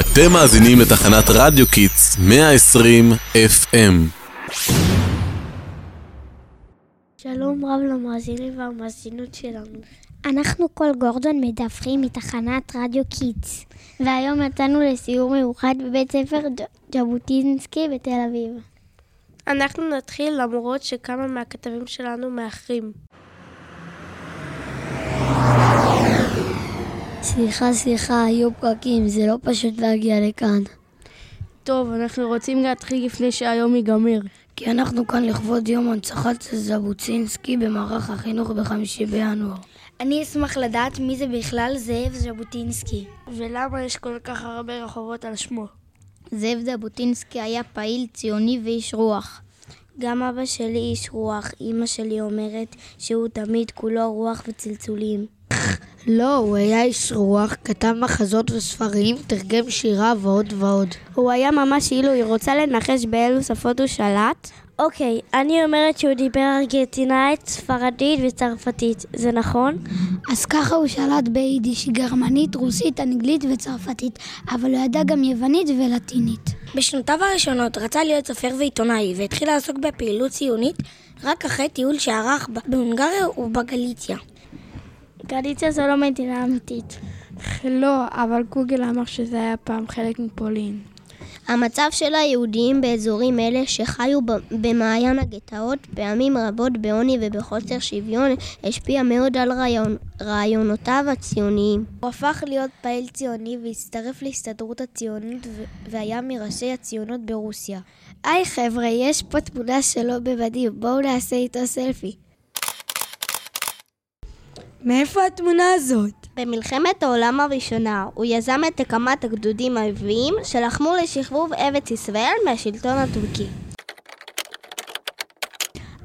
אתם מאזינים לתחנת רדיו Kids 120 FM. שלום רב למאזינים והמאזינות שלנו. אנחנו קול גורדון מדווחים מתחנת רדיו Kids, והיום יצאנו לסיור מיוחד בבית ספר ז'בוטינסקי בתל אביב. אנחנו נתחיל למרות שכמה מהכתבים שלנו מאחרים. סליחה, סליחה, היו פקקים, זה לא פשוט להגיע לכאן. טוב, אנחנו רוצים להתחיל לפני שהיום ייגמר. כי אנחנו כאן לכבוד יום הנצחת ז'בוטינסקי במערך החינוך בחמישי בינואר. אני אשמח לדעת מי זה בכלל זאב ז'בוטינסקי. ולמה יש כל כך הרבה רחובות על שמו? זאב ז'בוטינסקי היה פעיל ציוני ואיש רוח. גם אבא שלי איש רוח, אמא שלי אומרת שהוא תמיד כולו רוח וצלצולים. לא, הוא היה איש רוח, כתב מחזות וספרים, תרגם שירה ועוד ועוד. הוא היה ממש אילו, היא רוצה לנחש באילו שפות הוא שלט? אוקיי, אני אומרת שהוא דיבר ארגנטינאית, ספרדית וצרפתית, זה נכון? אז ככה הוא שלט ביידיש, גרמנית, רוסית, אנגלית וצרפתית, אבל הוא ידע גם יוונית ולטינית. בשנותיו הראשונות רצה להיות סופר ועיתונאי, והתחיל לעסוק בפעילות ציונית רק אחרי טיול שערך בהונגריה ובגליציה. גליציה זו לא מדינה אמיתית. לא, אבל גוגל אמר שזה היה פעם חלק מפולין. המצב של היהודים באזורים אלה שחיו במעיין הגטאות פעמים רבות בעוני ובחוסר שוויון השפיע מאוד על רעיון, רעיונותיו הציוניים. הוא הפך להיות פעיל ציוני והצטרף להסתדרות הציונית והיה מראשי הציונות ברוסיה. היי חבר'ה, יש פה תמונה שלו במדים, בואו נעשה איתו סלפי. מאיפה התמונה הזאת? במלחמת העולם הראשונה הוא יזם את הקמת הגדודים העבריים שלחמו לשחרור ארץ ישראל מהשלטון הטורקי.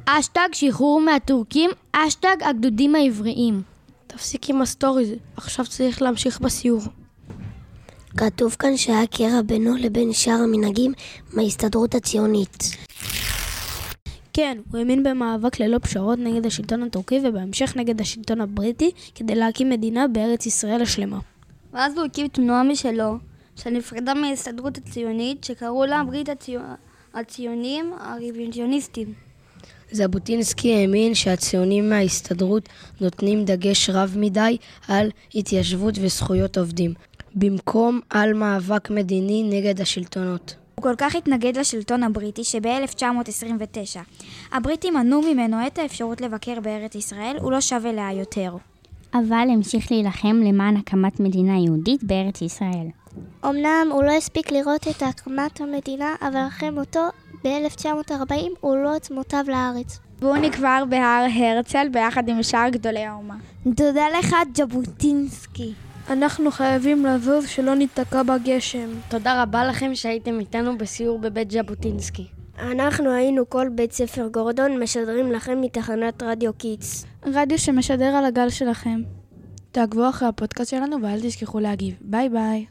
האשטאג שחרור מהטורקים, האשטאג הגדודים העבריים. תפסיק עם הסטורי, עכשיו צריך להמשיך בסיור. כתוב כאן שהיה קרע בינו לבין שאר המנהגים מההסתדרות הציונית. כן, הוא האמין במאבק ללא פשרות נגד השלטון הטורקי ובהמשך נגד השלטון הבריטי כדי להקים מדינה בארץ ישראל השלמה. ואז הוא הקים תנועה משלו, שנפרדה מההסתדרות הציונית, שקראו לה ברית הציו... הציונים הרוויזיוניסטים. ז'בוטינסקי האמין שהציונים מההסתדרות נותנים דגש רב מדי על התיישבות וזכויות עובדים, במקום על מאבק מדיני נגד השלטונות. הוא כל כך התנגד לשלטון הבריטי שב-1929 הבריטים מנעו ממנו את האפשרות לבקר בארץ ישראל, הוא לא שב אליה יותר. אבל המשיך להילחם למען הקמת מדינה יהודית בארץ ישראל. אמנם הוא לא הספיק לראות את הקמת המדינה, אבל אחרי מותו ב-1940 הוא לא עצמותיו לארץ. והוא נקבר בהר הרצל ביחד עם שאר גדולי האומה. תודה לך, ז'בוטינסקי. אנחנו חייבים לזוז שלא ניתקע בגשם. תודה רבה לכם שהייתם איתנו בסיור בבית ז'בוטינסקי. אנחנו היינו כל בית ספר גורדון, משדרים לכם מתחנת רדיו קיטס. רדיו שמשדר על הגל שלכם. תעקבו אחרי הפודקאסט שלנו ואל תשכחו להגיב. ביי ביי.